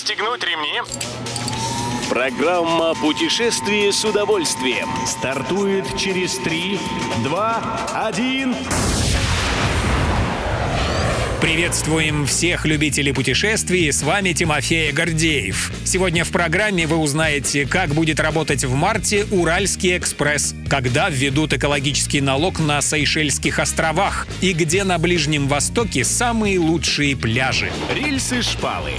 Пристегнуть ремни. Программа «Путешествие с удовольствием» стартует через 3, 2, 1... Приветствуем всех любителей путешествий, с вами Тимофей Гордеев. Сегодня в программе вы узнаете, как будет работать в марте Уральский экспресс, когда введут экологический налог на Сейшельских островах и где на Ближнем Востоке самые лучшие пляжи. Рельсы-шпалы.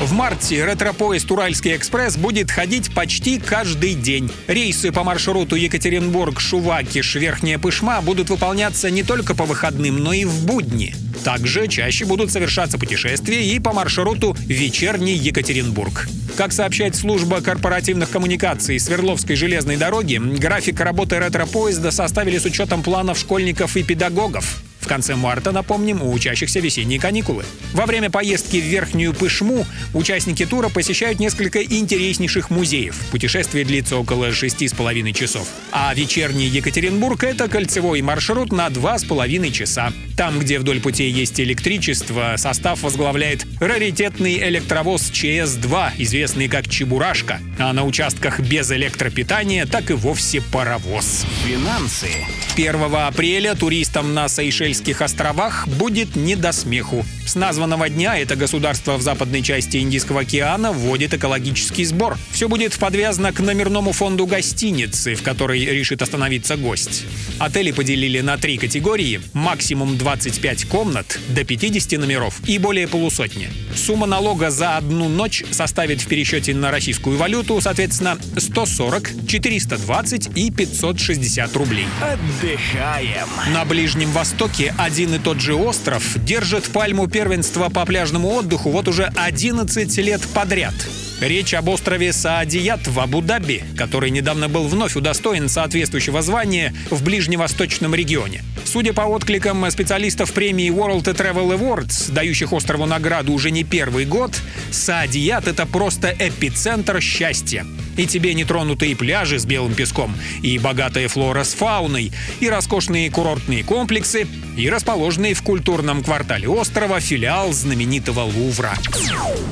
В марте ретро-поезд «Уральский экспресс» будет ходить почти каждый день. Рейсы по маршруту Екатеринбург-Шувакиш-Верхняя Пышма будут выполняться не только по выходным, но и в будни. Также чаще будут совершаться путешествия и по маршруту «Вечерний Екатеринбург». Как сообщает служба корпоративных коммуникаций Свердловской железной дороги, график работы ретро-поезда составили с учетом планов школьников и педагогов. В конце марта, напомним, у учащихся весенние каникулы. Во время поездки в Верхнюю Пышму участники тура посещают несколько интереснейших музеев. Путешествие длится около шести с половиной часов. А вечерний Екатеринбург — это кольцевой маршрут на два с половиной часа. Там, где вдоль путей есть электричество, состав возглавляет раритетный электровоз ЧС-2, известный как Чебурашка. А на участках без электропитания так и вовсе паровоз. Финансы. 1 апреля туристам на Сейшельских островах будет не до смеху. С названного дня это государство в западной части Индийского океана вводит экологический сбор. Все будет подвязано к номерному фонду гостиницы, в которой решит остановиться гость. Отели поделили на три категории. Максимум 25 комнат, до 50 номеров и более полусотни. Сумма налога за одну ночь составит в пересчете на российскую валюту, соответственно, 140, 420 и 560 рублей. Отдыхаем. На Ближнем Востоке один и тот же остров держит пальму первенства по пляжному отдыху вот уже 11 лет подряд. Речь об острове Саадият в Абу-Даби, который недавно был вновь удостоен соответствующего звания в ближневосточном регионе. Судя по откликам специалистов премии World Travel Awards, дающих острову награду уже не первый год, Саадият — это просто эпицентр счастья. И тебе нетронутые пляжи с белым песком, и богатая флора с фауной, и роскошные курортные комплексы, и расположенный в культурном квартале острова филиал знаменитого Лувра.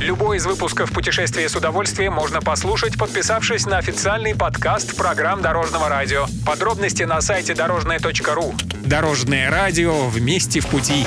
Любой из выпусков «Путешествия с удовольствием» можно послушать, подписавшись на официальный подкаст программ Дорожного радио. Подробности на сайте дорожное.ру. Дорожное радио вместе в пути.